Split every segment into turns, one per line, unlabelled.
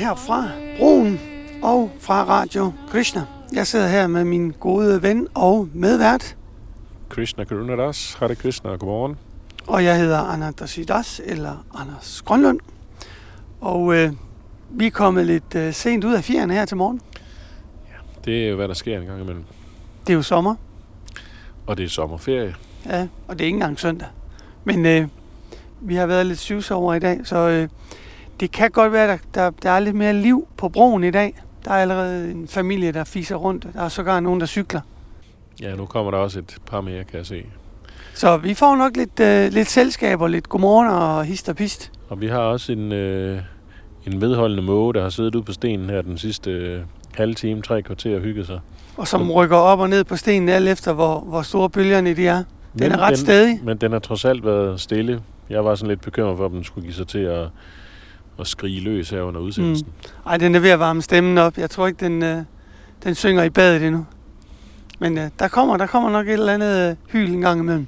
Her fra Broen og fra Radio Krishna. Jeg sidder her med min gode ven og medvært,
Krishna Karunadas, Hare Krishna, godmorgen.
og jeg hedder Ananda Sidas, eller Anders Grønlund. Og øh, vi er kommet lidt øh, sent ud af fjerne her til morgen.
Det er jo, hvad der sker en gang imellem.
Det er jo sommer,
Og det er sommerferie.
ja, og det er ikke engang søndag. Men øh, vi har været lidt syvsover i dag, så øh, det kan godt være, at der, der, der er lidt mere liv på broen i dag. Der er allerede en familie, der fiser rundt. Der er sågar nogen, der cykler.
Ja, nu kommer der også et par mere, kan jeg se.
Så vi får nok lidt, øh, lidt selskab og lidt godmorgen og hist og pist.
Og vi har også en, øh, en vedholdende måge, der har siddet ude på stenen her den sidste øh, halve time, tre kvarter og hygget sig.
Og som rykker op og ned på stenen alt efter, hvor, hvor store bølgerne de er. Den er ret stædig.
Men den har trods alt været stille. Jeg var sådan lidt bekymret for, om den skulle give sig til at, at skrige løs her under udsendelsen. Mm.
Ej, den er ved at varme stemmen op. Jeg tror ikke, den, øh, den synger i badet endnu. Men øh, der, kommer, der kommer nok et eller andet øh, hyl en gang imellem.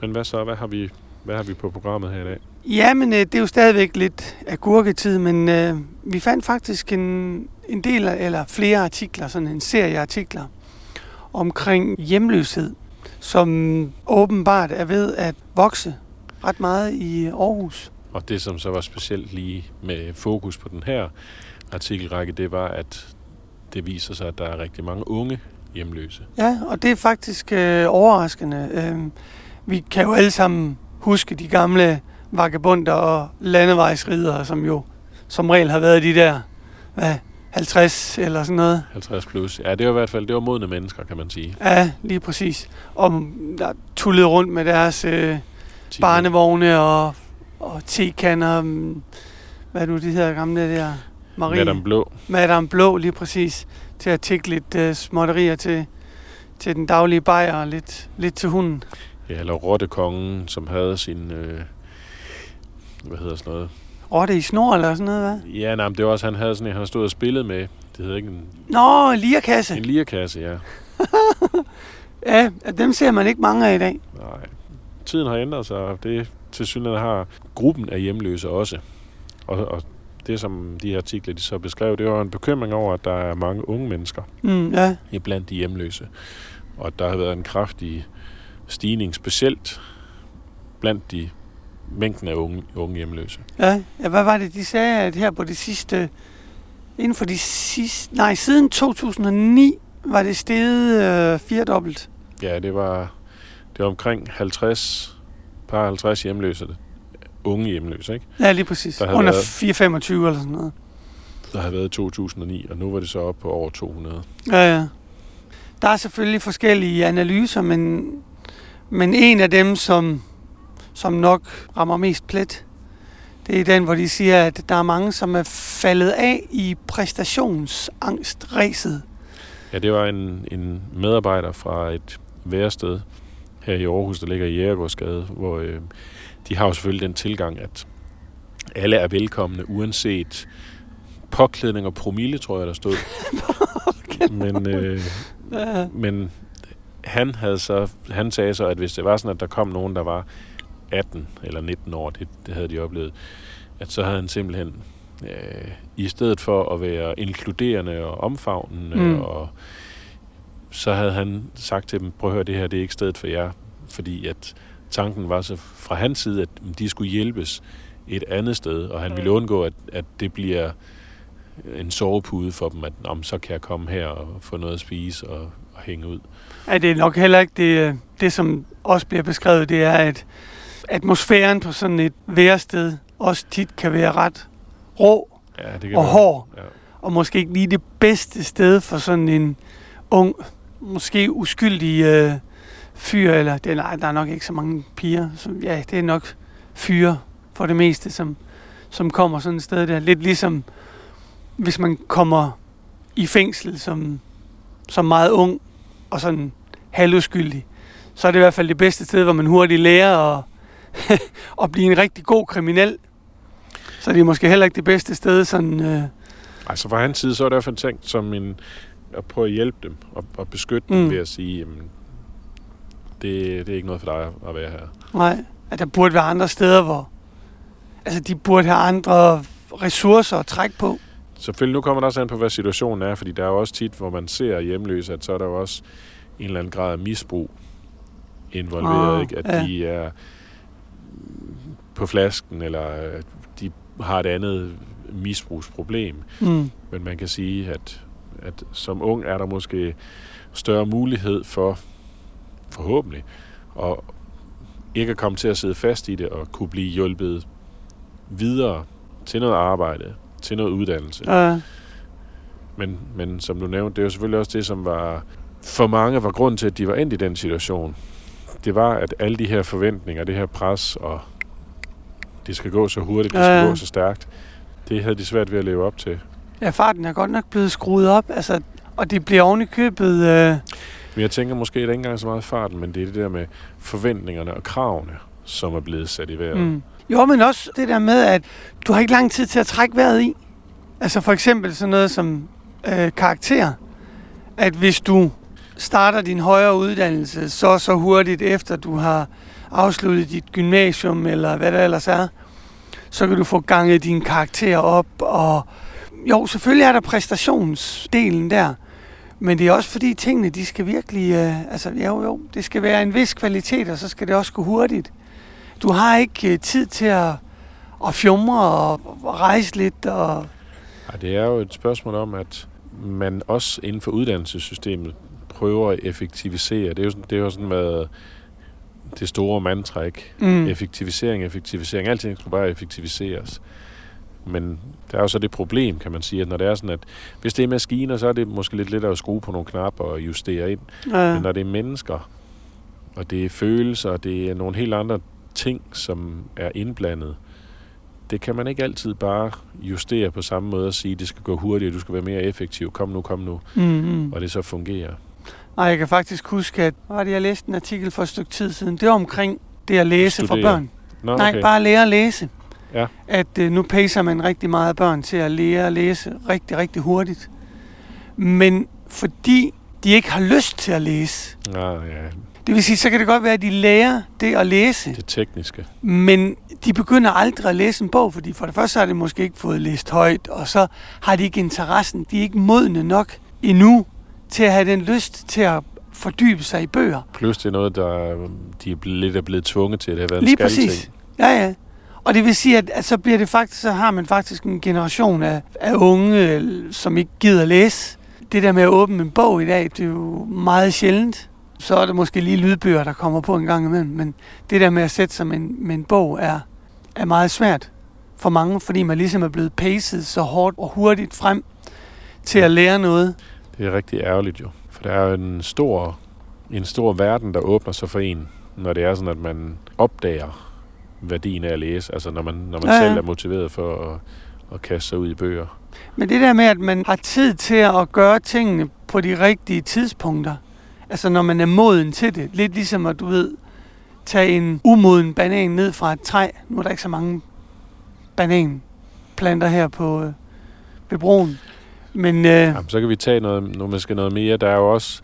Men hvad så? Hvad har vi, hvad har vi på programmet her i dag?
Ja, men øh, det er jo stadigvæk lidt agurketid, men øh, vi fandt faktisk en, en del, eller flere artikler, sådan en serie artikler, omkring hjemløshed, som åbenbart er ved at vokse ret meget i Aarhus.
Og det, som så var specielt lige med fokus på den her artikelrække, det var, at det viser sig, at der er rigtig mange unge hjemløse.
Ja, og det er faktisk øh, overraskende. Øh, vi kan jo alle sammen huske de gamle vagabunder og landevejsridere, som jo som regel har været de der hvad, 50 eller sådan noget.
50 plus. Ja, det var i hvert fald det var modne mennesker, kan man sige.
Ja, lige præcis. Og der tullede rundt med deres øh, barnevogne og, og tekander. mm, Hvad nu de her gamle der? Marie.
Madame Blå.
Madame Blå, lige præcis. Til at tække lidt øh, småtterier til, til den daglige bajer og lidt, lidt til hunden.
Ja, eller Rottekongen, som havde sin... Øh, hvad hedder sådan noget?
Rotte i snor eller sådan noget, hvad?
Ja, nej, men det var også, han havde sådan en, han stod og spillet med. Det hedder ikke en,
Nå, lierkasse.
en lierkasse, ja.
Ja, dem ser man ikke mange af i dag.
Nej. Tiden har ændret sig, og det til synligheden har gruppen af hjemløse også. Og, og det, som de her artikler de så beskrev, det var en bekymring over, at der er mange unge mennesker
Mm, ja,
blandt de hjemløse. Og at der har været en kraftig stigning, specielt blandt de mængden af unge, unge hjemløse.
ja, ja, hvad var det, de sagde, at her på det sidste... Inden for de sidste... Nej, siden 2009 var det steget øh, firedobbelt.
Ja, det var, det var omkring 50, par 50 hjemløse, unge hjemløse, ikke?
Ja, lige præcis. Under
været-
425 eller sådan noget.
der havde været i 2009, og nu var det så op på over 200.
Ja, ja. Der er selvfølgelig forskellige analyser, men, men en af dem, som, som nok rammer mest plet, det er den, hvor de siger, at der er mange, som er faldet af i præstationsangstræset.
Ja, det var en, en medarbejder fra et værested her i Aarhus, der ligger i Jægergårdsgade, hvor øh, de har jo selvfølgelig den tilgang, at alle er velkomne, uanset påklædning og promille, tror jeg, der stod. men, øh,
Ja,
men han, havde så, han sagde så, at hvis det var sådan, at der kom nogen, der var 18 eller 19 år, det, det havde de oplevet, at så havde han simpelthen, øh, i stedet for at være inkluderende og omfavnende,
Mm.
mm. og så havde han sagt til dem, prøv at høre, det her det er ikke stedet for jer, fordi at tanken var så fra hans side, at de skulle hjælpes et andet sted, og han ville undgå, at, at det bliver en sovepude for dem, at om så kan jeg komme her og få noget at spise og, og hænge ud.
Ja, det er nok heller ikke det, det, som også bliver beskrevet, det er, at atmosfæren på sådan et værested også tit kan være ret rå
Ja, det kan
og
være.
hård,
Ja.
og måske ikke lige det bedste sted for sådan en ung, måske uskyldige øh, fyre, eller det er, nej, der er nok ikke så mange piger, som, ja, det er nok fyre for det meste, som, som kommer sådan et sted der. Lidt ligesom, hvis man kommer i fængsel som, som meget ung, og sådan halvuskyldig, så er det i hvert fald det bedste sted, hvor man hurtigt lærer at, at blive en rigtig god kriminel. Så det er måske heller ikke det bedste sted, sådan... Øh,
Altså fra hans side, så er det i hvert fald tænkt som en, at prøve at hjælpe dem og, og beskytte
Mm.
dem ved at sige, jamen, det, det er ikke noget for dig at være her.
Nej, at der burde være andre steder, hvor... Altså, de burde have andre ressourcer at trække på.
Selvfølgelig, nu kommer det også an på, hvad situationen er, fordi der er jo også tit, hvor man ser hjemløse, at så er der jo også en eller anden grad af misbrug involveret,
Ah,
ikke? at
ja.
de er på flasken, eller øh, de har et andet misbrugsproblem.
Mm.
Men man kan sige, at, at som ung er der måske større mulighed for, forhåbentlig, at ikke at komme til at sidde fast i det og kunne blive hjulpet videre til noget arbejde, til noget uddannelse.
Ja.
Men, men som du nævnte, det er jo selvfølgelig også det, som var for mange var grund til, at de var endt i den situation. Det var, at alle de her forventninger, det her pres, og det skal gå så hurtigt, det skal
ja.
gå så stærkt, det havde de svært ved at leve op til.
Ja, farten er godt nok blevet skruet op, altså, og det bliver oven i købet... Øh,
Men jeg tænker måske, det ikke engang så meget farten, men det er det der med forventningerne og kravene, som er blevet sat i vejret.
Mm. Jo, men også det der med, at du har ikke lang tid til at trække vejret i. Altså for eksempel sådan noget som øh, karakter. At hvis du starter din højere uddannelse så så hurtigt efter du har afsluttet dit gymnasium, eller hvad der ellers er, så kan du få ganget dine karakterer op. Og jo, selvfølgelig er der præstationsdelen der, men det er også fordi tingene, de skal virkelig, øh, altså jo jo, det skal være en vis kvalitet, og så skal det også gå hurtigt. Du har ikke øh, tid til at, at fjumre og, og rejse lidt. Og,
Ej, det er jo et spørgsmål om, at man også inden for uddannelsessystemet prøver at effektivisere. Det er jo sådan, det er jo sådan været det store mantra, ikke?
mm,
Effektivisering, effektivisering. Alting skal bare effektiviseres. Men der er jo så det problem, kan man sige, at når det er sådan, at hvis det er maskiner, så er det måske lidt lettere at skrue på nogle knapper og justere ind.
øh,
Men når det er mennesker, og det er følelser, og det er nogle helt andre ting, som er indblandet, det kan man ikke altid bare justere på samme måde og sige, det skal gå hurtigere, du skal være mere effektiv, kom nu, kom nu,
mm, mm.
og det så fungerer.
Nej, jeg kan faktisk huske, at var det, jeg læste en artikel for et stykke tid siden. Det var omkring det at læse for
Studere.
børn.
Nå,
Nej,
okay.
bare lære at læse.
Ja.
At øh, nu pacer man rigtig meget børn til at lære at læse rigtig, rigtig hurtigt. Men fordi de ikke har lyst til at læse,
Nå, ja,
det vil sige, så kan det godt være, at de lærer det at læse,
det tekniske.
men de begynder aldrig at læse en bog, fordi for det første har de måske ikke fået læst højt, og så har de ikke interessen. De er ikke modne nok endnu til at have den lyst til at fordybe sig i bøger.
Plus det er noget, der de er lidt er blevet tvunget til. Det har været
Lige
en
præcis. Ja, ja. Og det vil sige, at, at så, bliver det faktisk, så har man faktisk en generation af, af unge, øh, som ikke gider læse. Det der med at åbne en bog i dag, det er jo meget sjældent. Så er det måske lige lydbøger, der kommer på en gang imellem. Men det der med at sætte sig med en, med en bog er, er meget svært for mange, fordi man ligesom er blevet paced så hårdt og hurtigt frem til at lære noget.
Det er rigtig ærgerligt jo. For der er jo en stor, en stor verden, der åbner sig for en, når det er sådan, at man opdager værdien af at læse. Altså når man, når man
Ja,
ja, selv er motiveret for at, at kaste sig ud i bøger.
Men det der med, at man har tid til at gøre tingene på de rigtige tidspunkter, altså når man er moden til det, lidt ligesom at du ved, tage en umoden banan ned fra et træ. Nu er der ikke så mange bananplanter her på øh, ved broen. Men øh,
Jamen, så kan vi tage noget, noget, måske noget mere. Der er jo også,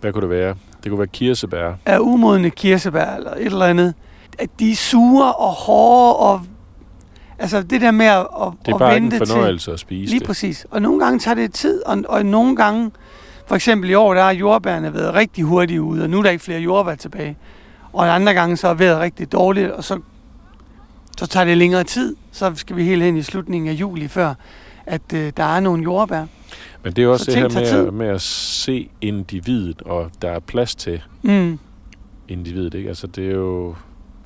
hvad kunne det være? Det kunne være kirsebær.
er umodne kirsebær eller et eller andet, at de er sure og hårde og altså det der med at, at,
Det er
at
bare
vente
en
til,
fornøjelse at spise
Lige
det.
præcis. Og nogle gange tager det tid, og, og nogle gange, for eksempel i år, der har jordbærne været rigtig hurtigt ude, og nu er der ikke flere jordbær tilbage. Og andre gange så er vejret rigtig dårligt, og så, så tager det længere tid. Så skal vi helt hen i slutningen af juli, før at øh, der er nogle jordbær.
Men det er også
Så
det her med, at- med at se individet, og der er plads til
Mm.
individet. Ikke? Altså, det er jo,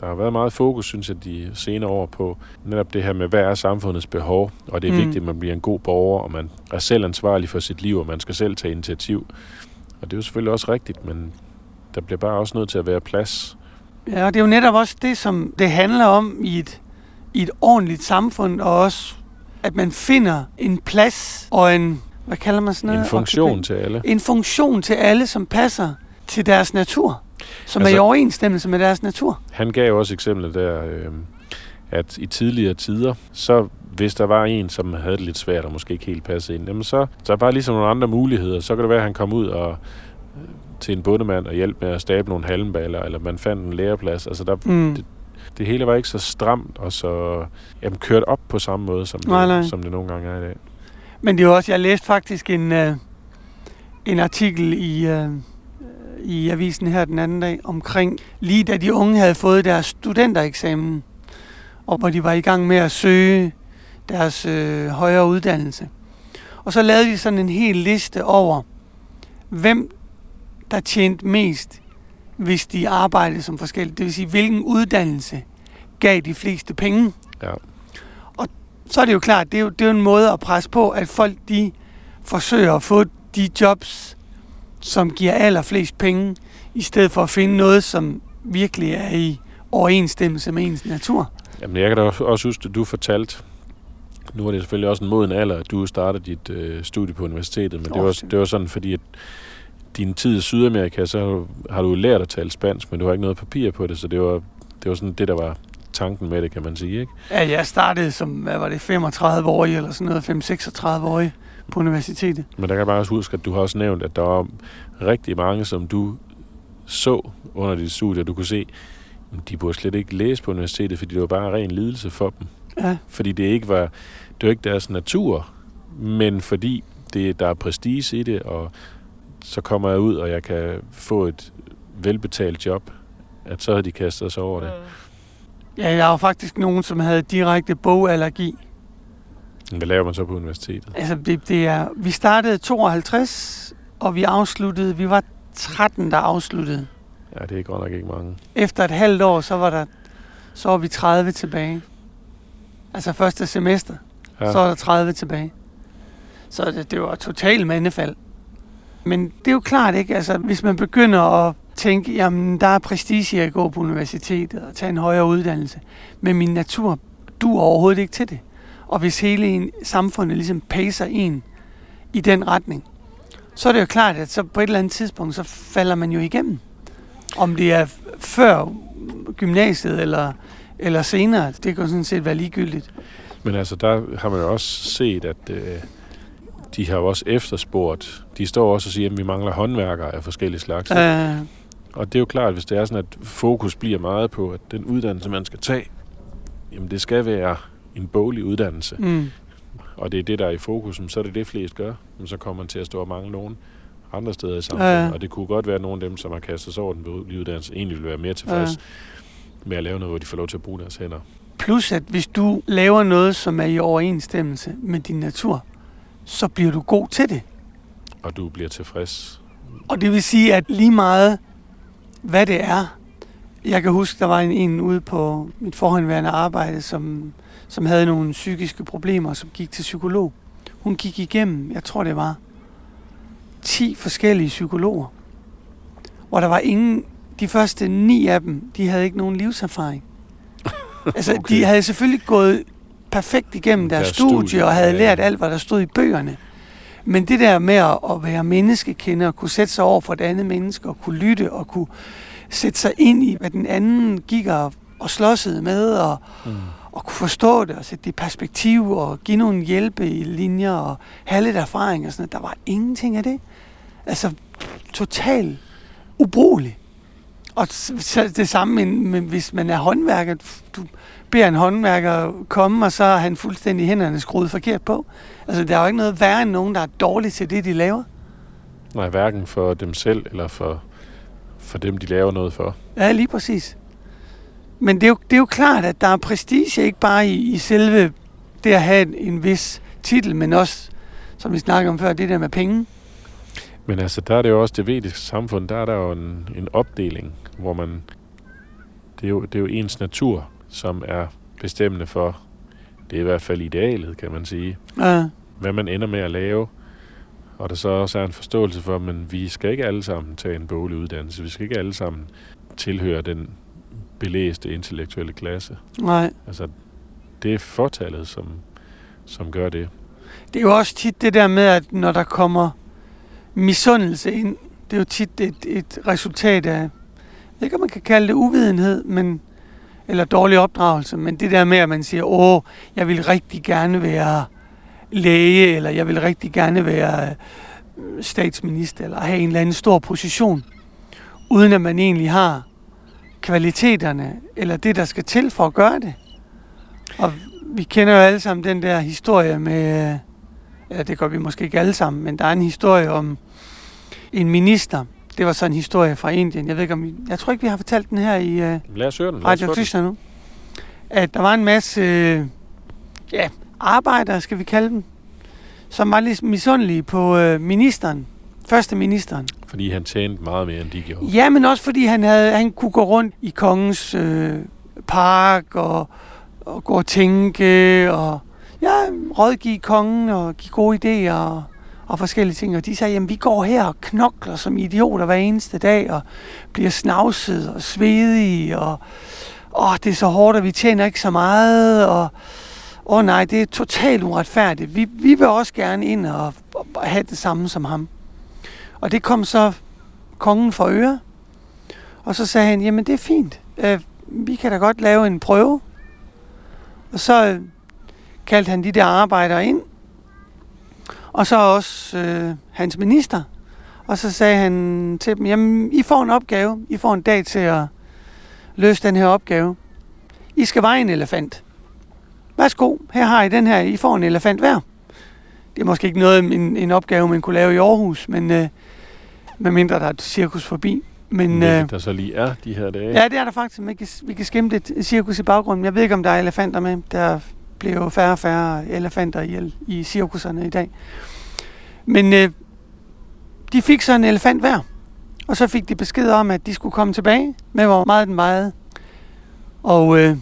der har været meget fokus, synes jeg, de senere år på netop det her med, hvad er samfundets behov, og det er
Mm.
vigtigt, at man bliver en god borger, og man er selv ansvarlig for sit liv, og man skal selv tage initiativ. Og det er jo selvfølgelig også rigtigt, men der bliver bare også nødt til at være plads.
Ja, og det er jo netop også det, som det handler om i et, i et ordentligt samfund, og også, at man finder en plads og en, hvad kalder man sådan noget?
En funktion til alle.
en funktion til alle, som passer til deres natur. Som altså, er
Altså-
i overensstemmelse med deres natur.
Han gav også eksemplet der, øh, at i tidligere tider, så hvis der var en, som havde det lidt svært og måske ikke helt passede ind, jamen så der var ligesom nogle andre muligheder. Så kan det være, at han kom ud og øh, til en bundemand og hjælp med at stabe nogle halmballer, eller man fandt en læreplads. Altså der,
Mm.
Det- det hele var ikke så stramt og så jamen, kørt op på samme måde, som det,
Nej, nej.
som det nogle gange er i dag.
Men det er jo også, jeg læste faktisk en, øh, en artikel i, øh, i avisen her den anden dag omkring, lige da de unge havde fået deres studentereksamen, og hvor de var i gang med at søge deres øh, højere uddannelse. Og så lavede de sådan en hel liste over, hvem der tjente mest, hvis de arbejdede som forskelligt. Det vil sige, hvilken uddannelse gav de fleste penge.
Ja.
Og så er det jo klart, det er jo, det er jo en måde at presse på, at folk de forsøger at få de jobs, som giver allerflest penge, i stedet for at finde noget, som virkelig er i overensstemmelse med ens natur.
Jamen, jeg kan da også- huske, at du fortalte, nu er det selvfølgelig også en moden alder, at du startede dit øh, studie på universitetet, men det, var,
det
var sådan, fordi at din tid i Sydamerika, så har du, har du lært at tale spansk, men du har ikke noget papir på det, så det var, det var sådan det, der var tanken med det, kan man sige, ikke?
Ja, jeg startede som, hvad var det, 35-årig eller sådan noget, 5-36-årig på universitetet.
Men der kan jeg bare også huske, at du har også nævnt, at der var rigtig mange, som du så under dit studie, og du kunne se, "Men de burde slet ikke læse på universitetet, fordi det var bare ren lidelse for dem.
Ja,
Fordi det ikke var, det var ikke deres natur, men fordi det, der er prestige i det, og så kommer jeg ud, og jeg kan få et velbetalt job, at så havde de kastet sig over det.
ja jeg var faktisk nogen, som havde direkte bogallergi.
Hvad laver man så på universitetet?
Altså, det, det er, vi startede 52, og vi afsluttede, vi var 13, der afsluttede.
Ja, det er godt nok ikke mange.
Efter et halvt år, så var der, så var vi 30 tilbage. Altså første semester, ja. Så er der 30 tilbage. Så det, det var totalt mandefald. Men det er jo klart ikke, altså hvis man begynder at tænke, jamen der er prestige i at gå på universitetet og tage en højere uddannelse, men min natur du overhovedet ikke til det. Og hvis hele en, samfundet ligesom pacer en i den retning, så er det jo klart, at så på et eller andet tidspunkt, så falder man jo igennem. Om det er før gymnasiet eller, eller senere, det kan sådan set være ligegyldigt.
Men altså, der har man jo også set, at øh, de har jo også efterspurgt. De står også og siger, at vi mangler håndværkere af forskellige slags.
Øh,
Og det er jo klart, hvis det er sådan, at fokus bliver meget på, at den uddannelse, man skal tage, jamen det skal være en boglig uddannelse.
mm,
Og det er det, der er i fokus, så er det det, flest gør. Men så kommer man til at stå og mangle nogen andre steder i samfundet.
Ja.
Og det kunne godt være, at nogle af dem, som har kastet sig over den boglige uddannelse, egentlig vil være mere tilfreds
Ja.
med at lave noget, hvor de får lov til at bruge deres hænder.
plus at hvis du laver noget, som er i overensstemmelse med din natur, så bliver du god til det.
Og du bliver tilfreds.
Og det vil sige, at lige meget, hvad det er, jeg kan huske, der var en, en ude på mit forhåndværende arbejde, som, som havde nogle psykiske problemer, som gik til psykolog. Hun gik igennem, jeg tror det var, 10 forskellige psykologer, hvor der var ingen, de første ni af dem, de havde ikke nogen livserfaring. altså, okay. De havde selvfølgelig gået perfekt igennem deres,
Deres
studie,
studie,
og havde
ja,
lært alt, hvad der stod i bøgerne. Men det der med at, at være menneskekender, kunne sætte sig over for et andet menneske, og kunne lytte, og kunne sætte sig ind i, hvad den anden gik og, og slåsede med, og,
Mm.
og kunne forstå det, og sætte det i perspektiv, og give nogle hjælpe i linjer, og have lidt erfaring og sådan noget. Der var ingenting af det. Altså, totalt ubrugelig. Og så det samme, med, med, hvis man er håndværker. Du beder en håndværker komme, og så er han fuldstændig hænderne skruet forkert på. Altså, der er jo ikke noget værre end nogen, der er dårlige til det, de laver.
Nej, hverken for dem selv, eller for, for dem, de laver noget for.
Ja, lige præcis. Men det er, jo, det er jo klart, at der er prestige ikke bare i, i selve det at have en, en vis titel, men også, som vi snakkede om før, det der med penge.
Men altså, der er det jo også det vediske samfund, der er der jo en, en opdeling, hvor man... Det er, jo, det er jo ens natur, som er bestemmende for, det er i hvert fald idealet, kan man sige,
Ja,
hvad man ender med at lave. Og der så også er en forståelse for, men vi skal ikke alle sammen tage en boglig uddannelse. Vi skal ikke alle sammen tilhøre den belæste intellektuelle klasse.
nej.
Altså, det er fortallet, som, som gør det.
Det er jo også tit det der med, at når der kommer misundelse ind, det er jo tit et, et resultat af, jeg ved ikke, om man kan kalde det uvidenhed, men, eller dårlig opdragelse, men det der med, at man siger, åh, jeg vil rigtig gerne være læge, eller jeg vil rigtig gerne være øh, statsminister, eller have en eller anden stor position, uden at man egentlig har kvaliteterne, eller det, der skal til for at gøre det. Og vi kender jo alle sammen den der historie med, øh, ja, det gør vi måske ikke alle sammen, men der er en historie om en minister. Det var så en historie fra Indien. Jeg ved ikke om vi, jeg tror ikke, vi har fortalt den her i uh,
Lad os høre den. Lad os
Radio. Krishna nu. At der var en masse øh, ja, arbejdere, skal vi kalde dem, som var lidt misundelige på øh, ministeren. Første ministeren.
Fordi han tjente meget mere, end de gjorde.
Ja, men også fordi han, havde, han kunne gå rundt i kongens øh, park og, og gå og tænke og ja, rådgive kongen og give gode idéer og, og forskellige ting. Og de sagde, jamen vi går her og knokler som idioter hver eneste dag og bliver snavset og svedige og åh, det er så hårdt, og vi tjener ikke så meget og åh nej, det er totalt uretfærdigt. Vi, vi vil også gerne ind og, og have det samme som ham. Og det kom så kongen for øre. Og så sagde han, jamen det er fint. Øh, vi kan da godt lave en prøve. Og så øh, kaldte han de der arbejdere ind. Og så også øh, hans minister. Og så sagde han til dem, jamen I får en opgave. I får en dag til at løse den her opgave. I skal veje en elefant. Værsgo, her har I den her. I får en elefant hver. Det er måske ikke noget, en, en opgave, man kunne lave i Aarhus, men øh, medmindre der er et cirkus forbi. Men, øh,
Hvilket der så lige er de her dage.
ja, det er der faktisk. Vi kan, vi kan skimte et cirkus i baggrunden. Jeg ved ikke, om der er elefanter med. Der bliver jo færre og færre elefanter i, i cirkuserne i dag. Men øh, de fik så en elefant hver. Og så fik de besked om, at de skulle komme tilbage med, hvor meget den vejede. Og øh,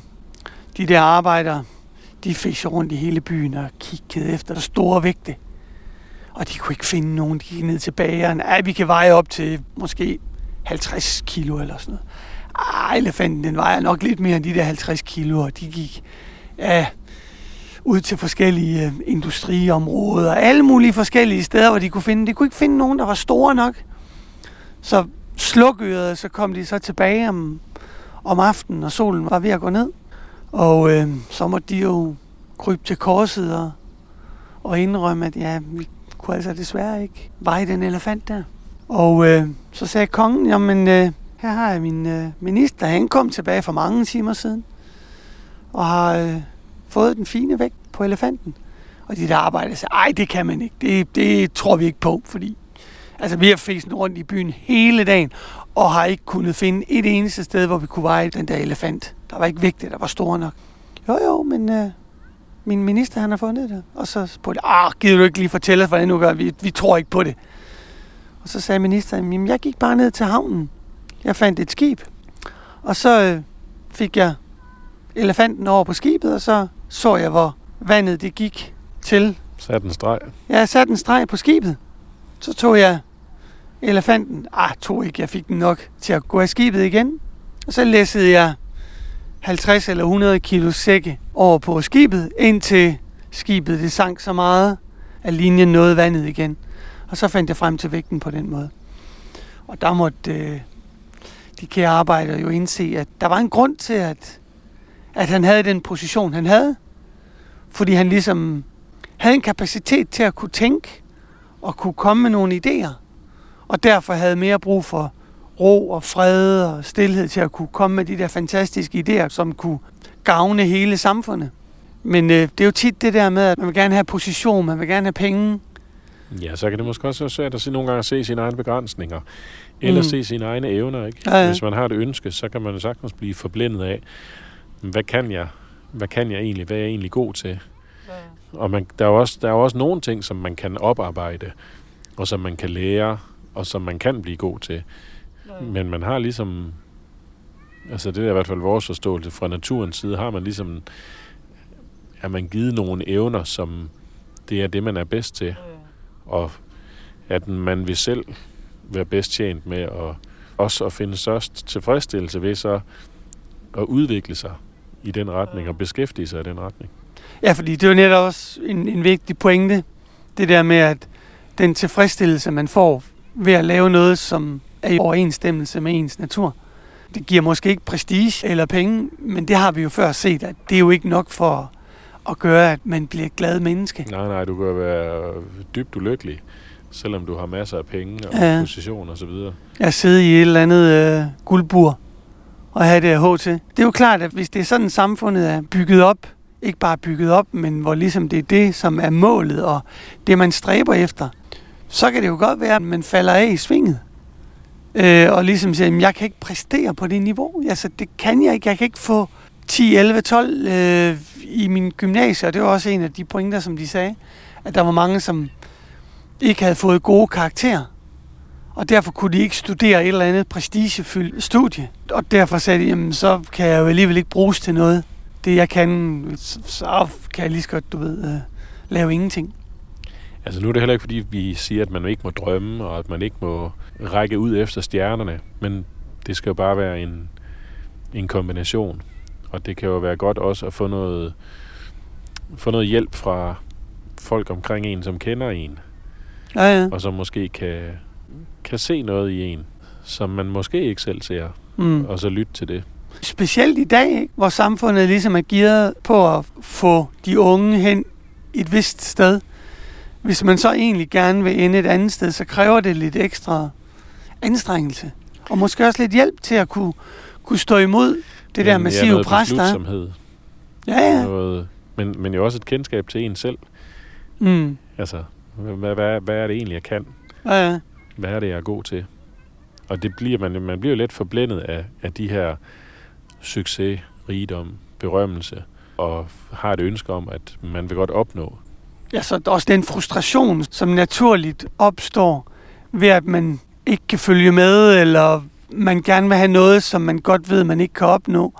de der arbejdere, de fik så rundt i hele byen og kiggede efter store vægte. Og de kunne ikke finde nogen. De gik ned til bageren. Ja, vi kan veje op til måske 50 kilo eller sådan noget. Ah, elefanten, den vejer nok lidt mere end de der 50 kilo, og de gik ja, ud til forskellige øh, industriområder, alle mulige forskellige steder, hvor de kunne finde. De kunne ikke finde nogen, der var store nok. Så slukørede, så kom de så tilbage om, om aftenen, og solen var ved at gå ned. Og øh, så må de jo krybe til korset og, og indrømme, at ja, vi kunne altså desværre ikke veje den elefant der. Og øh, så sagde kongen, jamen øh, her har jeg min øh, minister, han kom tilbage for mange timer siden, og har øh, fået den fine vægt på elefanten. Og de der arbejder sagde, ej det kan man ikke, det, det tror vi ikke på, fordi altså, vi har fæsen rundt i byen hele dagen, og har ikke kunnet finde et eneste sted, hvor vi kunne veje den der elefant. Der var ikke vægte, der var store nok. Jo jo, men øh, min minister han har fundet det. Og så spurgte jeg, ah, gider du ikke lige fortælle os, hvordan nu gør vi? Vi tror ikke på det. Og så sagde ministeren, jamen jeg gik bare ned til havnen. Jeg fandt et skib. Og så øh, fik jeg elefanten over på skibet, og så så jeg, hvor vandet det gik til.
Sat en streg.
Jeg satte en streg på skibet. Så tog jeg elefanten. Ah, tog ikke. Jeg fik den nok til at gå af skibet igen. Og så læssede jeg 50 eller 100 kilo sække over på skibet, indtil skibet det sank så meget, at linjen nåede vandet igen. Og så fandt jeg frem til vægten på den måde. Og der måtte øh, de kære arbejdere jo indse, at der var en grund til, at, at han havde den position, han havde. Fordi han ligesom havde en kapacitet til at kunne tænke og kunne komme med nogle idéer. Og derfor havde mere brug for ro og fred og stillhed til at kunne komme med de der fantastiske idéer, som kunne gavne hele samfundet. Men øh, det er jo tit det der med, at man vil gerne have position, man vil gerne have penge.
Ja, så kan det måske også være svært at se nogle gange at se sine egne begrænsninger. Eller
Mm.
se sine egne evner, ikke?
Ja, ja.
Hvis man har et ønske, så kan man sagtens blive forblændet af, hvad kan jeg? Hvad kan jeg egentlig? Hvad er jeg egentlig god til? Og man, der, er også, der er også nogle ting, som man kan oparbejde, og som man kan lære, og som man kan blive god til. Men man har ligesom, altså det er i hvert fald vores forståelse fra naturens side, har man ligesom, er man givet nogle evner, som det er det, man er bedst til. Og at man vil selv være bedst tjent med at også at finde størst tilfredsstillelse ved så at udvikle sig i den retning og beskæftige sig i den retning.
Ja, fordi det er jo netop også en, en vigtig pointe. Det der med, at den tilfredsstillelse, man får ved at lave noget, som er i overensstemmelse med ens natur. Det giver måske ikke prestige eller penge, men det har vi jo før set, at det er jo ikke nok for at gøre, at man bliver et glad menneske.
Nej, nej, du kan være dybt ulykkelig, selvom du har masser af penge og
Ja.
position og så videre.
Jeg sidder i et eller andet øh, guldbur at have det H til. Det er jo klart, at hvis det er sådan, samfundet er bygget op, ikke bare bygget op, men hvor ligesom det er det, som er målet og det, man stræber efter, så kan det jo godt være, at man falder af i svinget. Øh, og ligesom siger, at jeg kan ikke præstere på det niveau. Altså, det kan jeg ikke. Jeg kan ikke få 10, 11, 12 øh, i min gymnasie, og det var også en af de pointer, som de sagde, at der var mange, som ikke havde fået gode karakterer. Og derfor kunne de ikke studere et eller andet prestigefyldt studie. Og derfor sagde de, jamen så kan jeg jo alligevel ikke bruges til noget. Det jeg kan, så kan jeg lige så godt, du ved, øh, lave ingenting.
Altså nu er det heller ikke, fordi vi siger, at man ikke må drømme, og at man ikke må række ud efter stjernerne, men det skal jo bare være en, en kombination. Og det kan jo være godt også at få noget, få noget hjælp fra folk omkring en, som kender en.
Ja, ja.
Og som måske kan, kan se noget i en, som man måske ikke selv ser.
Mm.
Og så lytte til det.
Specielt i dag, ikke? hvor samfundet ligesom er gearet på at få de unge hen et vist sted. Hvis man så egentlig gerne vil ende et andet sted, så kræver det lidt ekstra anstrengelse. Og måske også lidt hjælp til at kunne, kunne stå imod det der massive pres, der er. Ja, ja.
Noget, men, men jo også et kendskab til en selv.
Mm.
Altså, hvad, hvad, hvad er det egentlig, jeg kan?
Ja, ja.
Hvad er det, jeg er god til? Og det bliver man, man bliver jo let forblændet af, af de her succes, rigdom, berømmelse, og har et ønske om, at man vil godt opnå.
Ja, så er også den frustration, som naturligt opstår ved, at man ikke kan følge med, eller man gerne vil have noget, som man godt ved, man ikke kan opnå.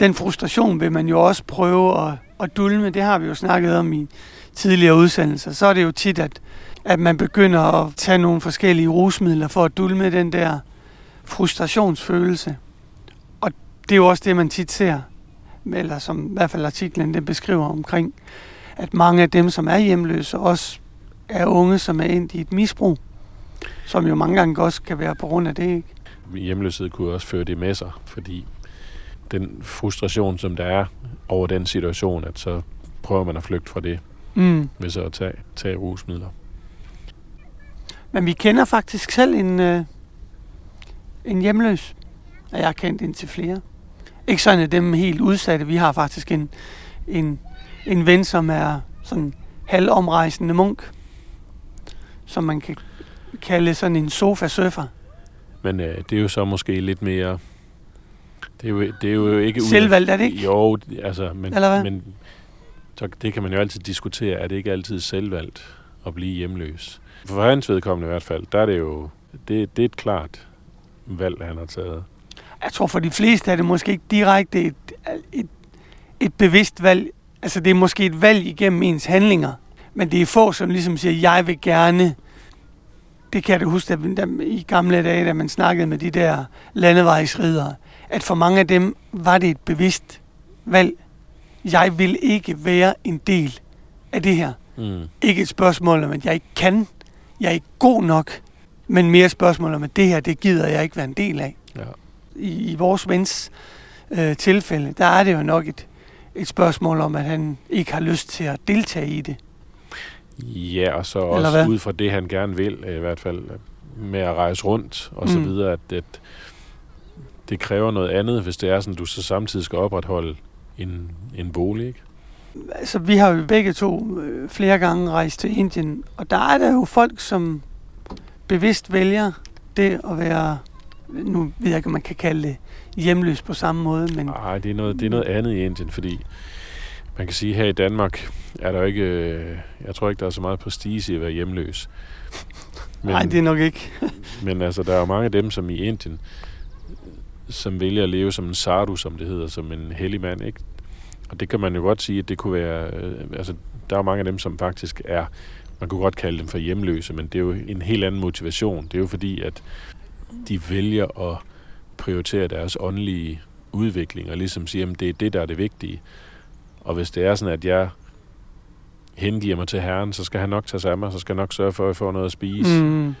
Den frustration vil man jo også prøve at, at dulme. Det har vi jo snakket om i tidligere udsendelser. Så er det jo tit, at, at man begynder at tage nogle forskellige rusmidler for at dulme den der frustrationsfølelse. Og det er jo også det, man tit ser, eller som i hvert fald artiklen den beskriver omkring, at mange af dem, som er hjemløse, også er unge, som er endt i et misbrug, som jo mange gange også kan være på grund af det, ikke?
Hjemløshed kunne også føre det med sig, fordi den frustration, som der er over den situation, at så prøver man at flygte fra det,
Mm.
ved så at tage, tage rusmidler.
Men vi kender faktisk selv en, øh, en hjemløs, og jeg har kendt indtil flere. Ikke sådan af dem helt udsatte. Vi har faktisk en, en, en ven, som er sådan halvomrejsende munk, som man kan kalde sådan en sofa-surfer.
Men øh, det er jo så måske lidt mere... Det er jo, det er jo ikke...
Selvvalgt, er det ikke?
Jo, altså, men,
Eller hvad?
men så det kan man jo altid diskutere. Er det ikke altid selvvalgt at blive hjemløs? For hans vedkommende i hvert fald, der er det jo... Det, det er et klart valg, han har taget.
Jeg tror for de fleste er det måske ikke direkte et, et, et bevidst valg. Altså det er måske et valg igennem ens handlinger. Men det er få, som ligesom siger, jeg vil gerne. Det kan jeg da huske, da, i gamle dage, da man snakkede med de der landevejsridere, at for mange af dem var det et bevidst valg. Jeg vil ikke være en del af det her.
Mm.
Ikke et spørgsmål om, at jeg ikke kan. Jeg er ikke god nok. Men mere et spørgsmål om, at det her, det gider jeg ikke være en del af
Ja.
i, i vores vens øh, tilfælde, der er det jo nok et, et spørgsmål om, at han ikke har lyst til at deltage i det.
Ja, og så også ud fra det, han gerne vil, øh, i hvert fald med at rejse rundt og så
Mm.
videre, at det, det kræver noget andet, hvis det er sådan, du så samtidig skal opretholde en, en bolig, ikke?
Altså, vi har jo begge to øh, flere gange rejst til Indien, og der er der jo folk, som bevidst vælger det at være, nu ved jeg ikke, om man kan kalde det hjemløs på samme måde, men
Nej, det er, noget, det er noget andet i Indien, fordi man kan sige, her i Danmark er der ikke, øh, jeg tror ikke, der er så meget prestige i at være hjemløs.
Nej, det er nok ikke.
men altså, der er jo mange af dem, som i Indien, som vælger at leve som en sardu, som det hedder, som en hellig mand, ikke? Og det kan man jo godt sige, at det kunne være, øh, altså, der er mange af dem, som faktisk er, man kunne godt kalde dem for hjemløse, men det er jo en helt anden motivation. Det er jo fordi, at de vælger at prioritere deres åndelige udvikling, og ligesom sige, at det er det, der er det vigtige. Og hvis det er sådan, at jeg hengiver mig til Herren, så skal han nok tage sig af mig, så skal jeg nok sørge for, at jeg får noget at spise.
Mm,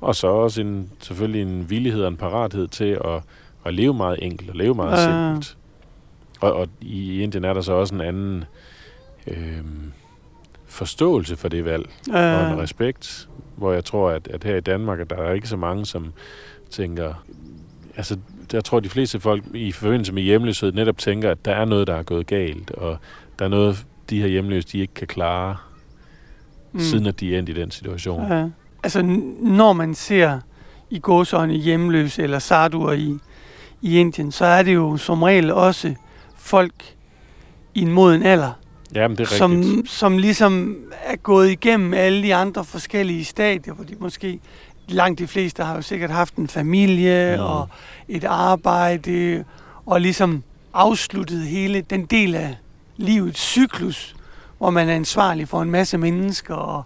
Og så også en, selvfølgelig en villighed og en parathed til at, at leve meget enkelt og leve meget
Ja.
simpelt. Og, og i Indien er der så også en anden øh, forståelse for det valg og en respekt, hvor jeg tror, at, at her i Danmark, at der er ikke så mange, som tænker, altså jeg tror, de fleste folk i forbindelse med hjemløshed netop tænker, at der er noget, der er gået galt, og der er noget, de her hjemløse, de ikke kan klare, mm. siden at de er endt i den situation.
Ja. Altså, når man ser i gåsøjne hjemløse eller sarduer i, i Indien, så er det jo som regel også folk i en moden alder,
Jamen, det er
som,
rigtigt.
som ligesom er gået igennem alle de andre forskellige stadier, hvor de måske, langt de fleste har jo sikkert haft en familie
Mm.
og et arbejde, og ligesom afsluttet hele den del af livets cyklus, hvor man er ansvarlig for en masse mennesker og,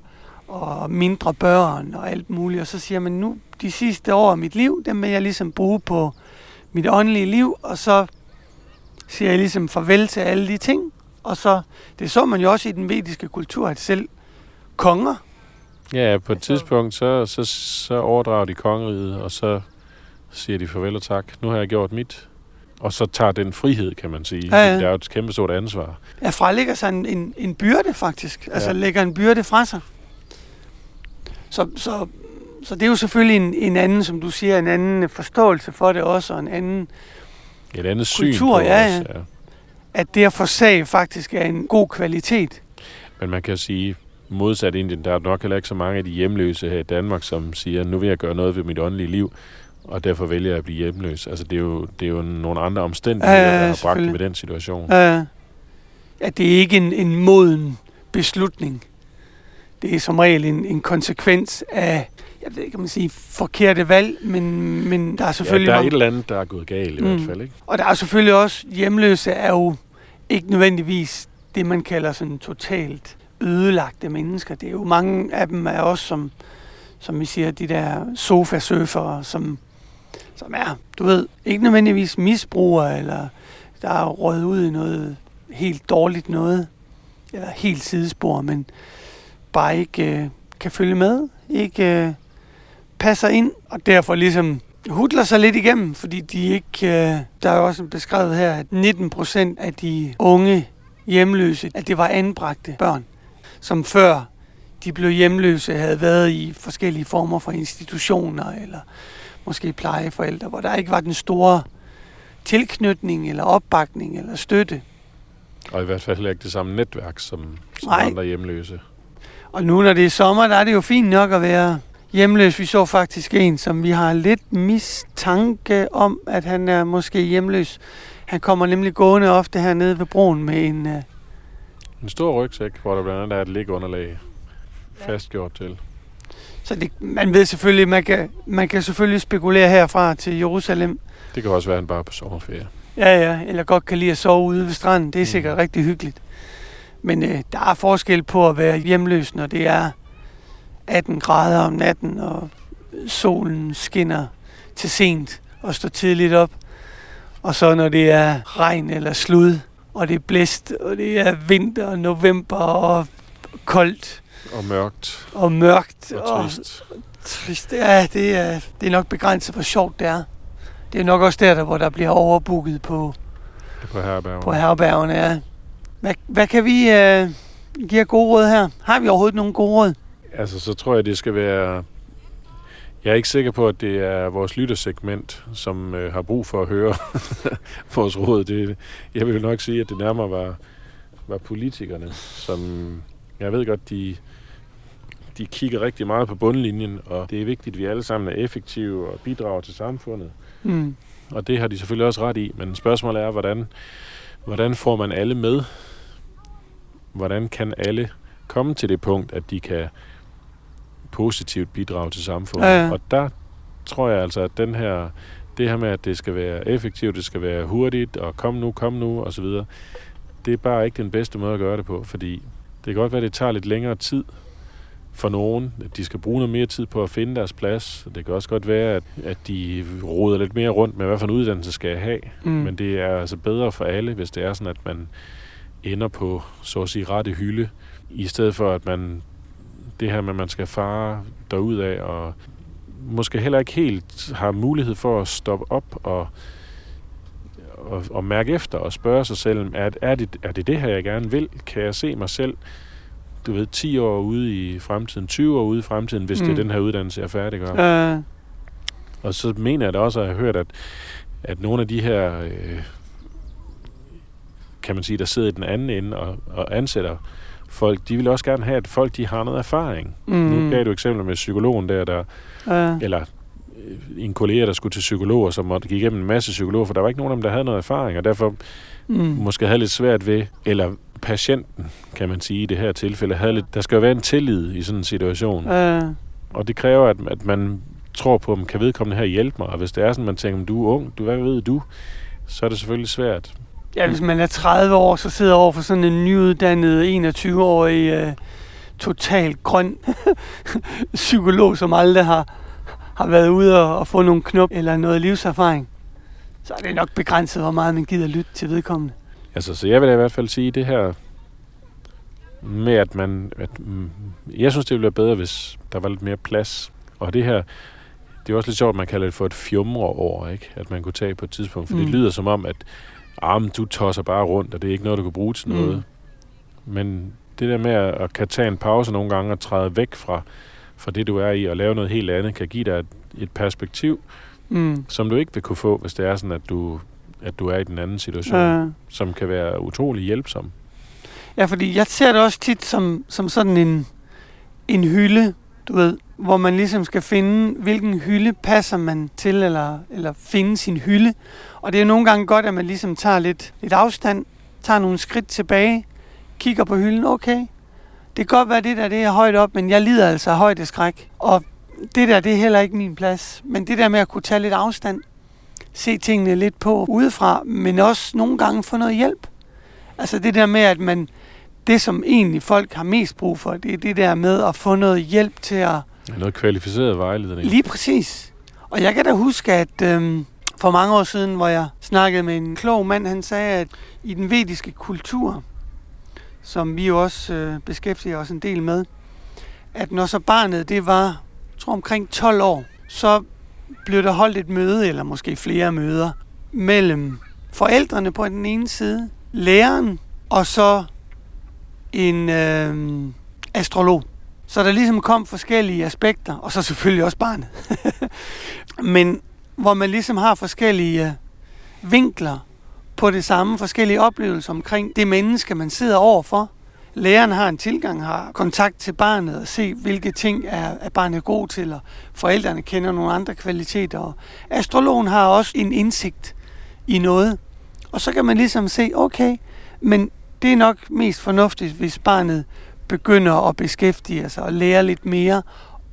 og mindre børn og alt muligt. Og så siger man, nu de sidste år af mit liv, dem vil jeg ligesom bruge på mit åndelige liv, og så siger jeg ligesom farvel til alle de ting. Og så, det så man jo også i den vediske kultur, at selv konger,
Ja, på et
Altså-
tidspunkt, så, så, så overdrager de kongeriget, og så siger de farvel og tak. Nu har jeg gjort mit. Og så tager den frihed, kan man sige.
Ja, ja.
Det er jo et kæmpe stort ansvar.
ja, frelægger sig en, en, en byrde faktisk. Altså
Ja.
lægger en byrde fra sig. Så, så, så det er jo selvfølgelig en, en anden, som du siger, en anden forståelse for det også, og en anden,
Et andet syn
Kultur,
på
ja,
os.
ja.
Ja.
at det at forsage faktisk er en god kvalitet.
Men man kan sige, modsat Indien, der er nok heller ikke så mange af de hjemløse her i Danmark, som siger, nu vil jeg gøre noget ved mit åndelige liv, og derfor vælger jeg at blive hjemløs. Altså, det er jo, det er jo nogle andre omstændigheder,
Ja, ja,
der har bragt dem i den situation.
Uh, ja, det er ikke en, en moden beslutning. Det er som regel en, en konsekvens af, jeg ved ikke, om man siger forkerte valg, men, men der er
Ja,
selvfølgelig
der er
mange-
et eller andet, der er gået galt i
Mm.
hvert fald, ikke?
Og der er selvfølgelig også, hjemløse er jo ikke nødvendigvis det, man kalder sådan totalt ødelagte mennesker. Det er jo mange af dem er også, som, som vi siger, de der sofasurfere, som, som er, du ved, ikke nødvendigvis misbrugere, eller der er røget ud i noget helt dårligt noget, eller helt sidespor, men bare ikke øh, kan følge med, ikke øh, passer ind, og derfor ligesom hudler sig lidt igennem, fordi de ikke... Øh, der er jo også beskrevet her, at 19 procent af de unge hjemløse, at det var anbragte børn, som før de blev hjemløse, havde været i forskellige former for institutioner, eller måske plejeforældre, hvor der ikke var den store tilknytning, eller opbakning, eller støtte.
Og i hvert fald heller ikke det samme netværk som, som
Nej.
andre hjemløse.
Og nu, når det er sommer, der er det jo fint nok at være hjemløs. Vi så faktisk en, som vi har lidt mistanke om, at han er måske hjemløs. Han kommer nemlig gående ofte hernede ved broen med en...
En stor rygsæk, hvor der blandt andet er et liggeunderlag fastgjort til.
så det, man ved selvfølgelig, man kan, man kan selvfølgelig spekulere herfra til Jerusalem.
Det kan også være, at han bare er på sommerferie.
Ja, ja, eller godt kan lide at sove ude ved stranden. Det er
Mm.
sikkert rigtig hyggeligt. Men øh, der er forskel på at være hjemløs, når det er 18 grader om natten, og solen skinner til sent og står tidligt op. Og så når det er regn eller slud, og det er blæst, og det er vinter og november og koldt
Og mørkt
og mørkt
og trist.
trist. Ja, det er, det er nok begrænset, hvor sjovt det er. Det er nok også der, der hvor der bliver overbooket på,
på herbergen.
på herbergerne. Ja. Hvad, hvad kan vi øh, give gode råd her? Har vi overhovedet nogle gode råd?
Altså, så tror jeg, det skal være... Jeg er ikke sikker på, at det er vores lyttersegment, som øh, har brug for at høre vores råd. Det, jeg vil nok sige, at det nærmere var, var politikerne, som... Jeg ved godt, de, de kigger rigtig meget på bundlinjen, og det er vigtigt, at vi alle sammen er effektive og bidrager til samfundet.
Mm.
Og det har de selvfølgelig også ret i, men spørgsmålet er, hvordan, hvordan får man alle med? Hvordan kan alle komme til det punkt, at de kan positivt bidrage til samfundet?
Ja, ja.
Og der tror jeg altså, at den her, det her med, at det skal være effektivt, det skal være hurtigt, og kom nu, kom nu, osv., det er bare ikke den bedste måde at gøre det på, fordi det kan godt være, at det tager lidt længere tid for nogen. At de skal bruge noget mere tid på at finde deres plads. Det kan også godt være, at, at de roder lidt mere rundt med, hvad for en uddannelse skal jeg have.
Mm.
Men det er altså bedre for alle, hvis det er sådan, at man ender på, så at sige, rette hylde, i stedet for, at man det her med, at man skal fare derud af, og måske heller ikke helt har mulighed for at stoppe op og, og, og mærke efter og spørge sig selv, er, er, det, er det det her, jeg gerne vil? Kan jeg se mig selv, du ved, 10 år ude i fremtiden, 20 år ude i fremtiden, hvis mm. det er
Mm.
den her uddannelse, jeg færdiggør?
Øh,
Og så mener jeg da også, at jeg har hørt, at at nogle af de her, øh, kan man sige, der sidder i den anden ende og, og ansætter folk, de vil også gerne have, at folk de har noget erfaring. Mm. Nu gav du eksempler med psykologen der, der ja. eller øh, en kollega, der skulle til psykologer, som måtte give igennem en masse psykologer, for der var ikke nogen af dem, der havde noget erfaring, og derfor mm. måske havde lidt svært ved, eller patienten, kan man sige i det her tilfælde, havde lidt, der skal jo være en tillid i sådan en situation. Ja. Og det kræver, at, at man tror på, om kan vedkommende her hjælpe mig, og hvis det er sådan, man tænker, du er ung, du, hvad ved du, så er det selvfølgelig svært.
Ja, hvis man er 30 år, så sidder over for sådan en nyuddannet 21-årig uh, totalt grøn psykolog, som aldrig har, har været ude og, og få nogle knop eller noget livserfaring. Så er det nok begrænset, hvor meget man gider lytte til vedkommende.
Altså, så jeg vil i hvert fald sige det her med, at man... At, mm, jeg synes, det ville være bedre, hvis der var lidt mere plads. Og det her, det er også lidt sjovt, at man kalder det for et fjumreår, ikke? At man kunne tage på et tidspunkt. For mm. det lyder som om, at ah, du tosser bare rundt, og det er ikke noget, du kan bruge til noget. Mm. Men det der med at, at kan tage en pause nogle gange og træde væk fra, fra det, du er i, og lave noget helt andet, kan give dig et, et perspektiv, mm. som du ikke vil kunne få, hvis det er sådan, at du, at du er i den anden situation, ja. som kan være utrolig hjælpsom.
Ja, fordi jeg ser det også tit som, som sådan en, en hylde, du ved, hvor man ligesom skal finde, hvilken hylde passer man til, eller, eller finde sin hylde. Og det er nogle gange godt, at man ligesom tager lidt, lidt afstand, tager nogle skridt tilbage, kigger på hylden, okay, det kan godt være, det der det er højt op, men jeg lider altså af højdeskræk. Og det der, det er heller ikke min plads. Men det der med at kunne tage lidt afstand, se tingene lidt på udefra, men også nogle gange få noget hjælp. Altså det der med, at man, det som egentlig folk har mest brug for, det er det der med at få noget hjælp til at...
Noget kvalificeret vejledning.
Lige præcis. Og jeg kan da huske, at øhm, for mange år siden, hvor jeg snakkede med en klog mand, han sagde, at i den vediske kultur, som vi jo også øh, beskæftiger os en del med, at når så barnet det var, jeg tror omkring 12 år, så blev der holdt et møde, eller måske flere møder, mellem forældrene på den ene side, læreren, og så en øh, astrolog. Så der ligesom kom forskellige aspekter, og så selvfølgelig også barnet. Men hvor man ligesom har forskellige øh, vinkler på det samme, forskellige oplevelser omkring det menneske, man sidder overfor. Læreren har en tilgang, har kontakt til barnet og se, hvilke ting er, er barnet god til, og forældrene kender nogle andre kvaliteter. Og astrologen har også en indsigt i noget. Og så kan man ligesom se, okay, men det er nok mest fornuftigt, hvis barnet begynder at beskæftige sig og lære lidt mere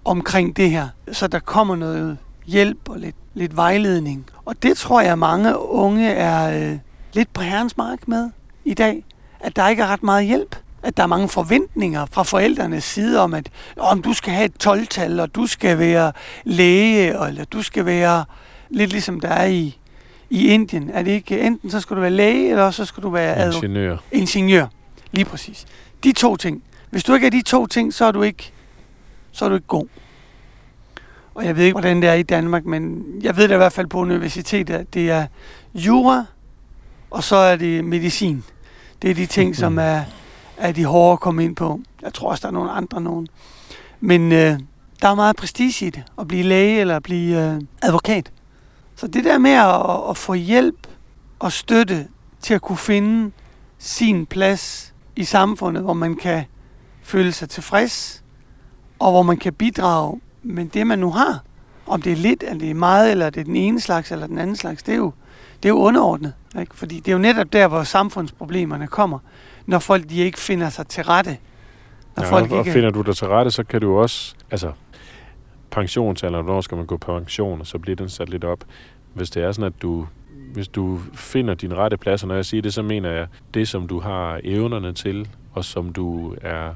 omkring det her, så der kommer noget hjælp og lidt, lidt vejledning. Og det tror jeg, mange unge er øh, lidt på herrens mark med i dag, at der ikke er ret meget hjælp. At der er mange forventninger fra forældrenes side om, at om du skal have et 12-tal, og du skal være læge, eller du skal være lidt ligesom der er i, i Indien. Er det ikke enten så skal du være læge, eller så skal du være
ingeniør.
Ingeniør, lige præcis. De to ting. Hvis du ikke er de to ting, så er du ikke, så er du ikke god. Og jeg ved ikke, hvordan det er i Danmark, men jeg ved det i hvert fald på universitetet, at det er jura, og så er det medicin. Det er de ting, som er, er de hårde at komme ind på. Jeg tror også, der er nogle andre nogen. Men øh, der er meget prestige i det, at blive læge eller at blive øh, advokat. Så det der med at, at få hjælp og støtte til at kunne finde sin plads i samfundet, hvor man kan føle sig tilfreds, og hvor man kan bidrage med det, man nu har. Om det er lidt, eller det er meget, eller det er den ene slags, eller den anden slags, det er jo, det er jo underordnet. Ikke? Fordi det er jo netop der, hvor samfundsproblemerne kommer, når folk de ikke finder sig til rette.
Når ja, folk og ikke... finder du dig til rette, så kan du også, altså pensionsalderen, hvornår skal man gå på pension, og så bliver den sat lidt op. Hvis det er sådan, at du, hvis du finder din rette plads, og når jeg siger det, så mener jeg det, som du har evnerne til, og som du er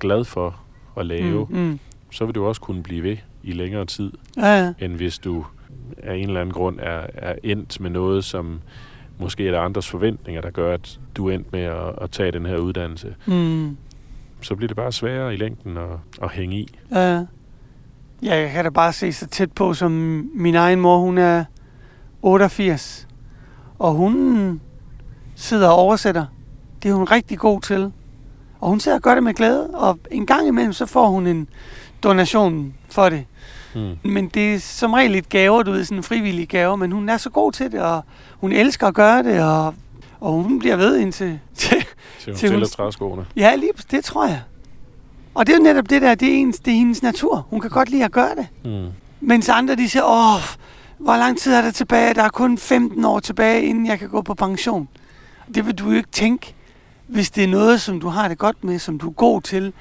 glad for at lave, mm, mm. så vil du også kunne blive ved i længere tid, ja, ja. end hvis du af en eller anden grund er, er endt med noget, som måske er der andres forventninger, der gør, at du er endt med at, at tage den her uddannelse. Mm. Så bliver det bare sværere i længden at, at hænge i.
Ja. ja, jeg kan da bare se så tæt på, som min egen mor, hun er 88. Og hun sidder og oversætter. Det er hun rigtig god til. Og hun sidder og gør det med glæde. Og en gang imellem, så får hun en donation for det.
Mm.
Men det er som regel et gaver, du ved, sådan en frivillig gave, men hun er så god til det, og hun elsker at gøre det, og, og hun bliver ved indtil... Til,
Til hun
Til hun-
stiller træskoene.
ja, lige det tror jeg. Og det er jo netop det der, det er, ens, det er hendes natur. Hun kan godt lide at gøre det.
Mm.
Mens andre, de siger, åh, hvor lang tid er der tilbage? Der er kun 15 år tilbage, inden jeg kan gå på pension. Det vil du jo ikke tænke, hvis det er noget, som du har det godt med, som du er god til,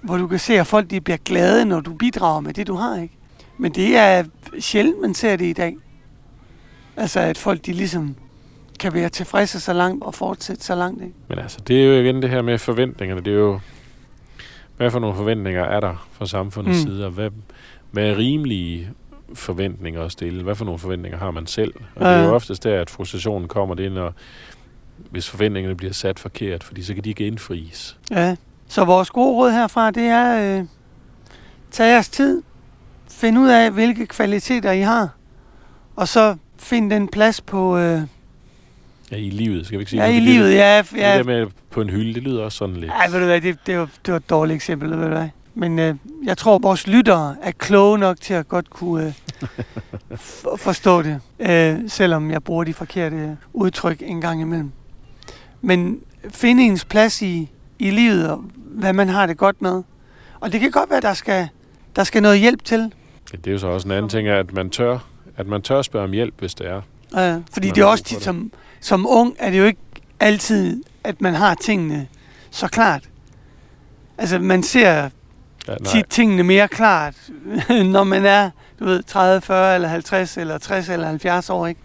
hvor du kan se, at folk de bliver glade, når du bidrager med det, du har, ikke? Men det er sjældent, man ser det i dag. Altså, at folk de ligesom kan være tilfredse så langt og fortsætte så langt, ikke?
Men altså, det er jo igen det her med forventningerne. Det er jo, hvad for nogle forventninger er der fra samfundets
Mm.
side, og hvad, hvad er rimelige forventninger at stille? Hvad for nogle forventninger har man selv? Og det er
Ja.
jo oftest der, at frustrationen kommer, det er, når, hvis forventningerne bliver sat forkert, fordi så kan de ikke indfries.
Ja. Så vores gode råd herfra, det er, øh, tag jeres tid, find ud af, hvilke kvaliteter I har, og så find den plads på, øh,
Ja, i livet, skal vi ikke sige
ja, i livet, ja, ja.
det der med på en hylde, det lyder også sådan lidt.
Ej, ved du hvad, det, det, var, det var et dårligt eksempel, ved du hvad. Men øh, jeg tror, vores lyttere er kloge nok til at godt kunne øh, f- forstå det, øh, selvom jeg bruger de forkerte udtryk en gang imellem. Men finde ens plads i, i livet, og hvad man har det godt med. Og det kan godt være, at der skal, der skal noget hjælp til.
Ja, det er jo så også en anden ting, at man tør, at man tør spørge om hjælp, hvis det er.
Øh, fordi
Man
det er også
for
tit,
det.
som, som ung, er det jo ikke altid, at man har tingene så klart. Altså, man ser
Ja, nej.
tit tingene mere klart, når man er, du ved, 30, 40 eller 50 eller 60 eller 70 år, ikke?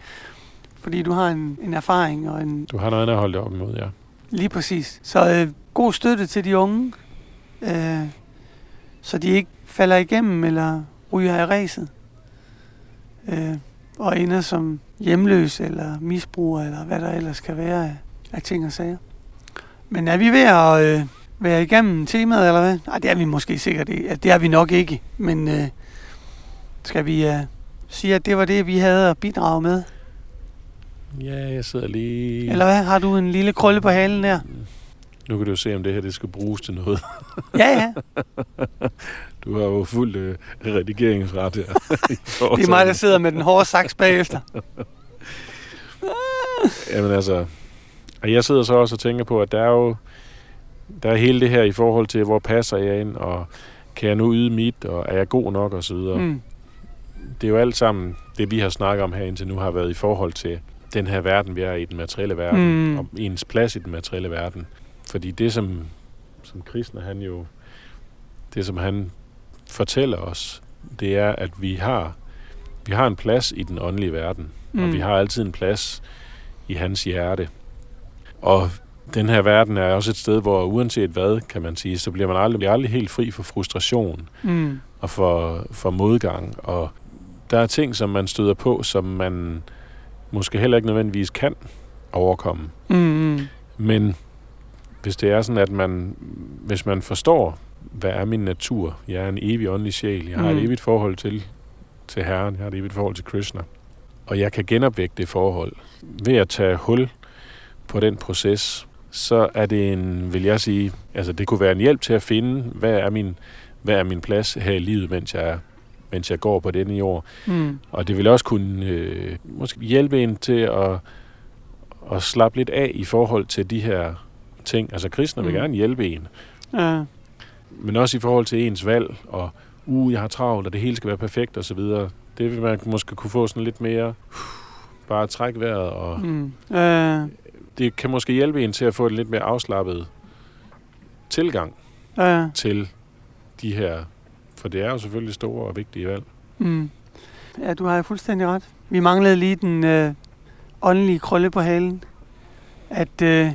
Fordi du har en, en erfaring og en...
Du har noget andet at holde det op imod, ja.
Lige præcis. Så øh, god støtte til de unge, øh, så de ikke falder igennem eller ryger af ræset. Øh, og ender som hjemløs eller misbruger, eller hvad der ellers kan være af, af ting og sager. Men er vi ved at øh, være igennem temaet, eller hvad? Nej, det er vi måske sikkert ikke. Det er vi nok ikke. Men øh, skal vi øh, sige, at det var det, vi havde at bidrage med?
Ja, jeg sidder lige...
Eller hvad? Har du en lille krølle på halen der?
Nu kan du jo se, om det her det skal bruges til noget.
Ja, ja.
Du har jo fuld øh, redigeringsret her.
Det er mig, der sidder med den hårde saks bagefter.
Jamen altså, og jeg sidder så også og tænker på, at der er jo der er hele det her i forhold til, hvor passer jeg ind, og kan jeg nu yde mit, og er jeg god nok, og så videre.
Mm.
Det er jo alt sammen, det vi har snakket om her indtil nu, har været i forhold til den her verden, vi er i, den materielle verden,
Mm.
og ens plads i den materielle verden. Fordi det, som, som Krishna, han jo, det som han fortæller os, det er, at vi har, vi har en plads i den åndelige verden, mm. og vi har altid en plads i hans hjerte. Og den her verden er også et sted, hvor uanset hvad, kan man sige, så bliver man aldrig, bliver aldrig helt fri for frustration
Mm.
og for, for modgang. Og der er ting, som man støder på, som man måske heller ikke nødvendigvis kan overkomme.
Mm.
Men hvis det er sådan, at man, hvis man forstår, hvad er min natur? Jeg er en evig åndelig sjæl. Jeg har
Mm.
et evigt forhold til, til Herren. Jeg har et evigt forhold til Krishna. Og jeg kan genopvække det forhold. Ved at tage hul på den proces, så er det en, vil jeg sige, altså det kunne være en hjælp til at finde, hvad er min, hvad er min plads her i livet, mens jeg, er- mens jeg går på denne jord.
Mm.
Og det vil også kunne øh, måske hjælpe en til at, at slappe lidt af i forhold til de her ting. Altså kristne vil
Mm.
gerne hjælpe en,
Ja.
men også i forhold til ens valg, og uh, jeg har travlt, og det hele skal være perfekt osv. Det vil man måske kunne få sådan lidt mere, uh, bare træk vejret, og
Mm. Øh,
det kan måske hjælpe en til at få en lidt mere afslappet tilgang
øh,
til de her, for det er jo selvfølgelig store og vigtige valg.
mm. Ja, du har jo fuldstændig ret. Vi manglede lige den øh, åndelige krølle på halen. At, øh,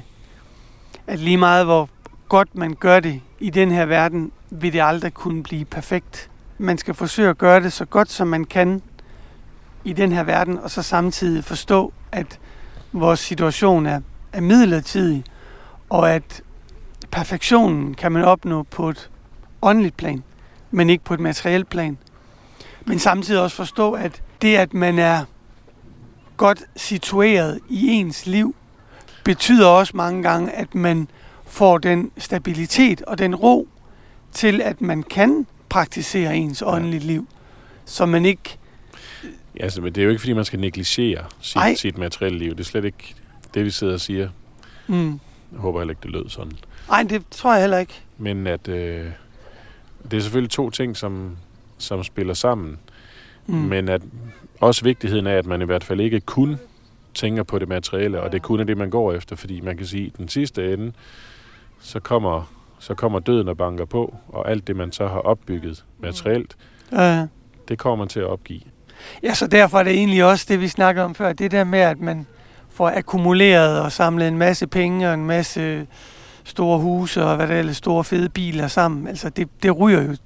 at lige meget hvor godt man gør det i den her verden, vil det aldrig kunne blive perfekt. Man skal forsøge at gøre det så godt som man kan i den her verden, og så samtidig forstå, at vores situation er, er midlertidig, og at perfektionen kan man opnå på et åndeligt plan, men ikke på et materielt plan. Men samtidig også forstå, at det, at man er godt situeret i ens liv, betyder også mange gange, at man får den stabilitet og den ro til, at man kan praktisere ens
Ja.
åndeligt liv, så man ikke...
Ja, altså, men det er jo ikke, fordi man skal negligere
Ej.
sit, sit materielle liv. Det er slet ikke det, vi sidder og siger.
Mm,
Jeg håber heller ikke, det lød sådan.
nej, det tror jeg heller ikke.
Men at øh, det er selvfølgelig to ting, som, som spiller sammen.
Mm.
Mm. Men at også vigtigheden af, at man i hvert fald ikke kun tænker på det materielle, og det kun er det, man går efter. Fordi man kan sige, at den sidste ende, så kommer, så kommer døden og banker på, og alt det, man så har opbygget materielt,
Øh,
det kommer man til at opgive.
ja, så derfor er det egentlig også det, vi snakkede om før. Det der med, at man får akkumuleret og samlet en masse penge og en masse store huse og hvad der ellers store fede biler sammen. Altså, det, det ryger jo.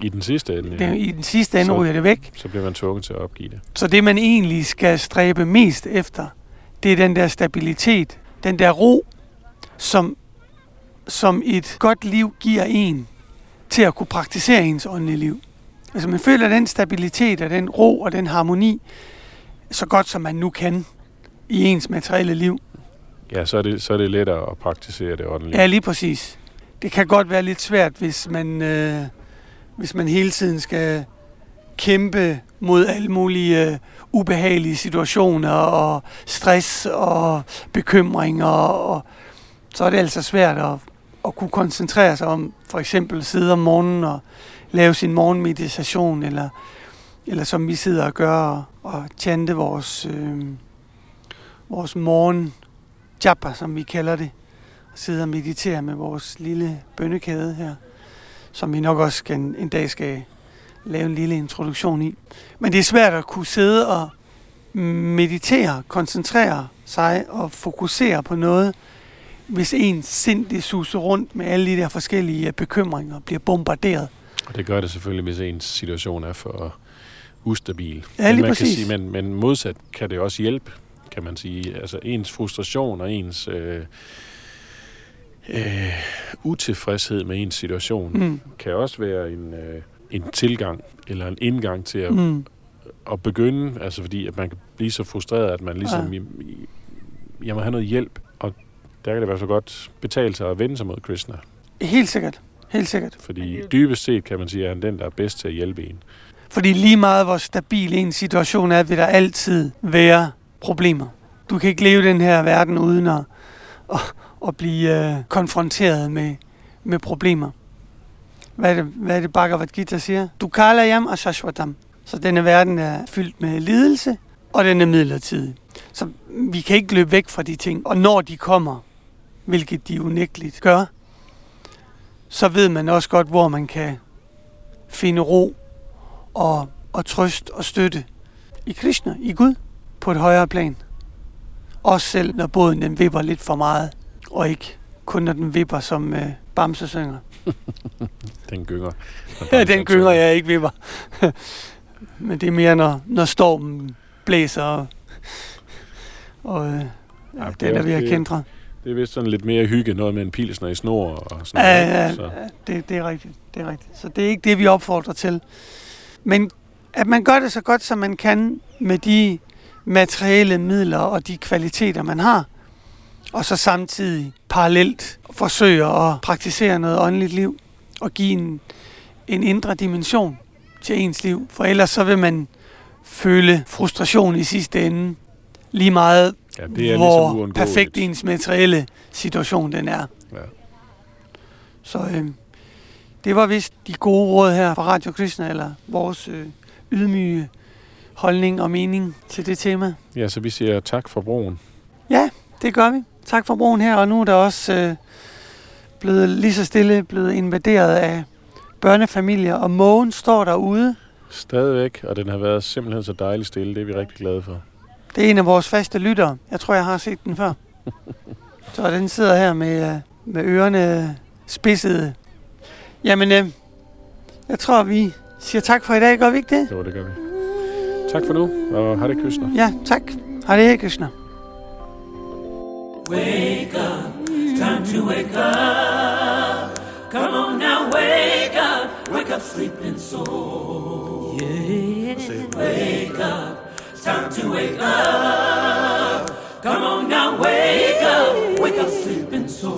I den sidste ende,
Det,
ja,
I den sidste ende
Så-
ryger det væk.
så bliver man tvunget til at opgive det.
Så det, man egentlig skal stræbe mest efter, det er den der stabilitet, den der ro, som, som et godt liv giver en til at kunne praktisere ens åndelige liv. Altså man føler den stabilitet og den ro og den harmoni, så godt som man nu kan i ens materielle liv.
Ja, så er det, så er det lettere at praktisere det åndelige.
Ja, lige præcis. Det kan godt være lidt svært, hvis man, øh, hvis man hele tiden skal kæmpe mod alle mulige øh, ubehagelige situationer og stress og bekymringer. Og, så er det altså svært at, at kunne koncentrere sig om for eksempel sidde om morgenen og lave sin morgenmeditation, eller, eller som vi sidder og gør, og, og chante vores, øh, vores morgen japa, som vi kalder det sidde og meditere med vores lille bønnekæde her, som vi nok også skal, en dag skal lave en lille introduktion i. Men det er svært at kunne sidde og meditere, koncentrere sig og fokusere på noget, hvis ens sind det suser rundt med alle de der forskellige bekymringer og bliver bombarderet.
Og det gør det selvfølgelig, hvis ens situation er for ustabil.
Ja, lige
men, man
præcis.
Kan sige, men, men modsat kan det også hjælpe, kan man sige. Altså ens frustration og ens øh, øh, utilfredshed med ens situation
Mm.
kan også være en, øh, en tilgang eller en indgang til at,
Mm.
at begynde, altså fordi at man kan blive så frustreret, at man ligesom,
Ja.
jeg må have noget hjælp, og der kan det være så godt betale sig at vende sig mod Krishna.
Helt sikkert. Helt sikkert.
Fordi dybest set kan man sige, at han er den, der er bedst til at hjælpe en.
Fordi lige meget hvor stabil en situation er, vil der altid være problemer. Du kan ikke leve i den her verden uden at, at, at blive øh, konfronteret med, med problemer. Hvad er det, hvad er det Bhagavad Gita siger? Du kalder jam og shashvatam. Så denne verden er fyldt med lidelse, og den er midlertidig. Så vi kan ikke løbe væk fra de ting. Og når de kommer, hvilket de unægteligt gør, så ved man også godt, hvor man kan finde ro og, og trøst og støtte i Krishna, i Gud, på et højere plan. Også selv når båden den vipper lidt for meget, og ikke kun når den vipper, som øh, Bamse synger.
Den gynger.
Ja, den gynger jeg ikke vipper. Men det er mere, når, når stormen blæser, og, og øh, ja,
det
den
er
ved at
det-
kendre.
Det er vist sådan lidt mere hygge, noget med en pilsner i snor og sådan
Ja,
noget.
ja?
Så,
ja det, det er rigtigt. Det er rigtigt. Så det er ikke det, vi opfordrer til. Men at man gør det så godt, som man kan med de materielle midler og de kvaliteter, man har, og så samtidig parallelt forsøger at praktisere noget åndeligt liv og give en, en indre dimension til ens liv. For ellers så vil man føle frustration i sidste ende, lige meget
ja, det er
hvor
ligesom
perfekt ens materielle situation den er.
Ja.
Så øh, det var vist de gode råd her fra Radio Krishna, eller vores øh, ydmyge holdning og mening til det tema.
ja, så vi siger tak for broen.
Ja, det gør vi. Tak for broen her, og nu er der også øh, blevet lige så stille blevet invaderet af børnefamilier, og mågen står derude.
Stadigvæk, og den har været simpelthen så dejligt stille. Det er vi rigtig glade for.
Det er en af vores faste lyttere. Jeg tror, jeg har set den før. Så den sidder her med, øh, med ørerne spidsede. Jamen, øh, jeg tror, vi siger tak for i dag. Gør vi ikke det?
Jo, det gør vi. Tak for nu, og har det Krishna.
Ja, tak. Hare Krishna.
Wake up, time to wake up. Come on now, wake up, wake up, sleeping soul. Yeah. Wake up, it's time to wake up. Come on now, wake up, wake up, sleeping soul.